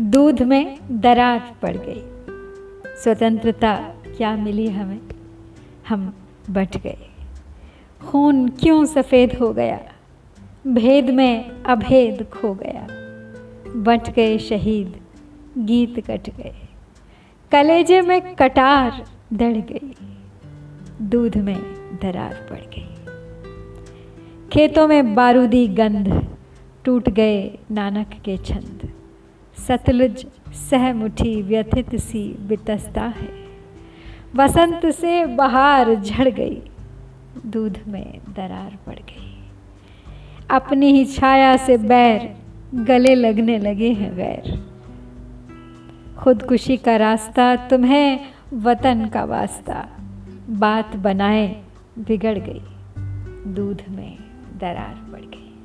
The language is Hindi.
दूध में दरार पड़ गई। स्वतंत्रता क्या मिली हमें? हम बट गए। खून क्यों सफ़ेद हो गया? भेद में अभेद खो गया। बट गए शहीद, गीत कट गए। कलेजे में कटार दड़ गई। दूध में दरार पड़ गई। खेतों में बारूदी गंध, टूट गए नानक के छंद। सतलुज सहमुठी व्यथित सी बितस्ता है। बसंत से बहार झड़ गई, दूध में दरार पड़ गई। अपनी ही छाया से बैर, गले लगने लगे हैं वैर। खुदकुशी का रास्ता तुम्हें वतन का वास्ता, बात बनाए बिगड़ गई, दूध में दरार पड़ गई।